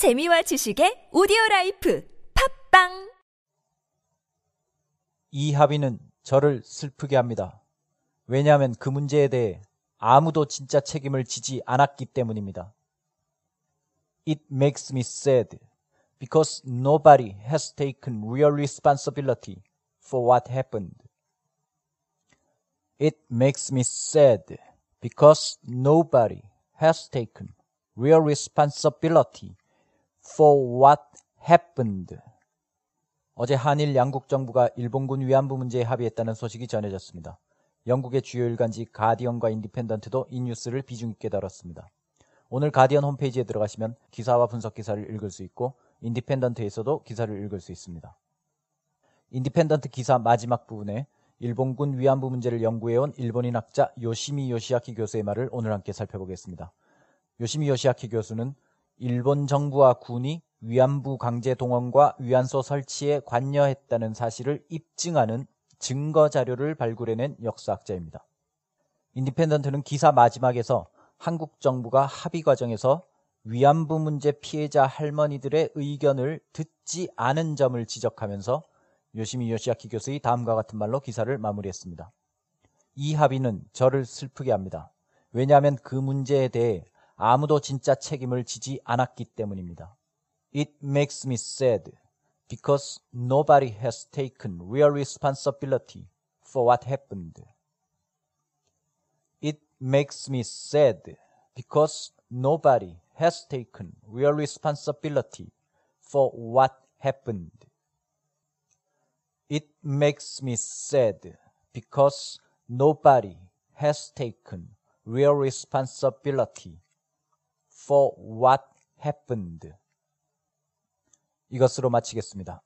재미와 지식의 오디오 라이프 팟빵 이 합의는 저를 슬프게 합니다. 왜냐하면 그 문제에 대해 아무도 진짜 책임을 지지 않았기 때문입니다. It makes me sad because nobody has taken real responsibility for what happened. It makes me sad because nobody has taken real responsibility for what happened. 어제 한일 양국 정부가 일본군 위안부 문제에 합의했다는 소식이 전해졌습니다. 영국의 주요 일간지 가디언과 인디펜던트도 이 뉴스를 비중 있게 다뤘습니다. 오늘 가디언 홈페이지에 들어가시면 기사와 분석 기사를 읽을 수 있고 인디펜던트에서도 기사를 읽을 수 있습니다. 인디펜던트 기사 마지막 부분에 일본군 위안부 문제를 연구해온 일본인 학자 요시미 요시아키 교수의 말을 오늘 함께 살펴보겠습니다. 요시미 요시아키 교수는 일본 정부와 군이 위안부 강제 동원과 위안소 설치에 관여했다는 사실을 입증하는 증거 자료를 발굴해낸 역사학자입니다. 인디펜던트는 기사 마지막에서 한국 정부가 합의 과정에서 위안부 문제 피해자 할머니들의 의견을 듣지 않은 점을 지적하면서 요시미 요시아키 교수의 다음과 같은 말로 기사를 마무리했습니다. 이 합의는 저를 슬프게 합니다. 왜냐하면 그 문제에 대해 아무도 진짜 책임을 지지 않았기 때문입니다. It makes me sad because nobody has taken real responsibility for what happened. It makes me sad because nobody has taken real responsibility for what happened. It makes me sad because nobody has taken real responsibility for what happened. 이것으로 마치겠습니다.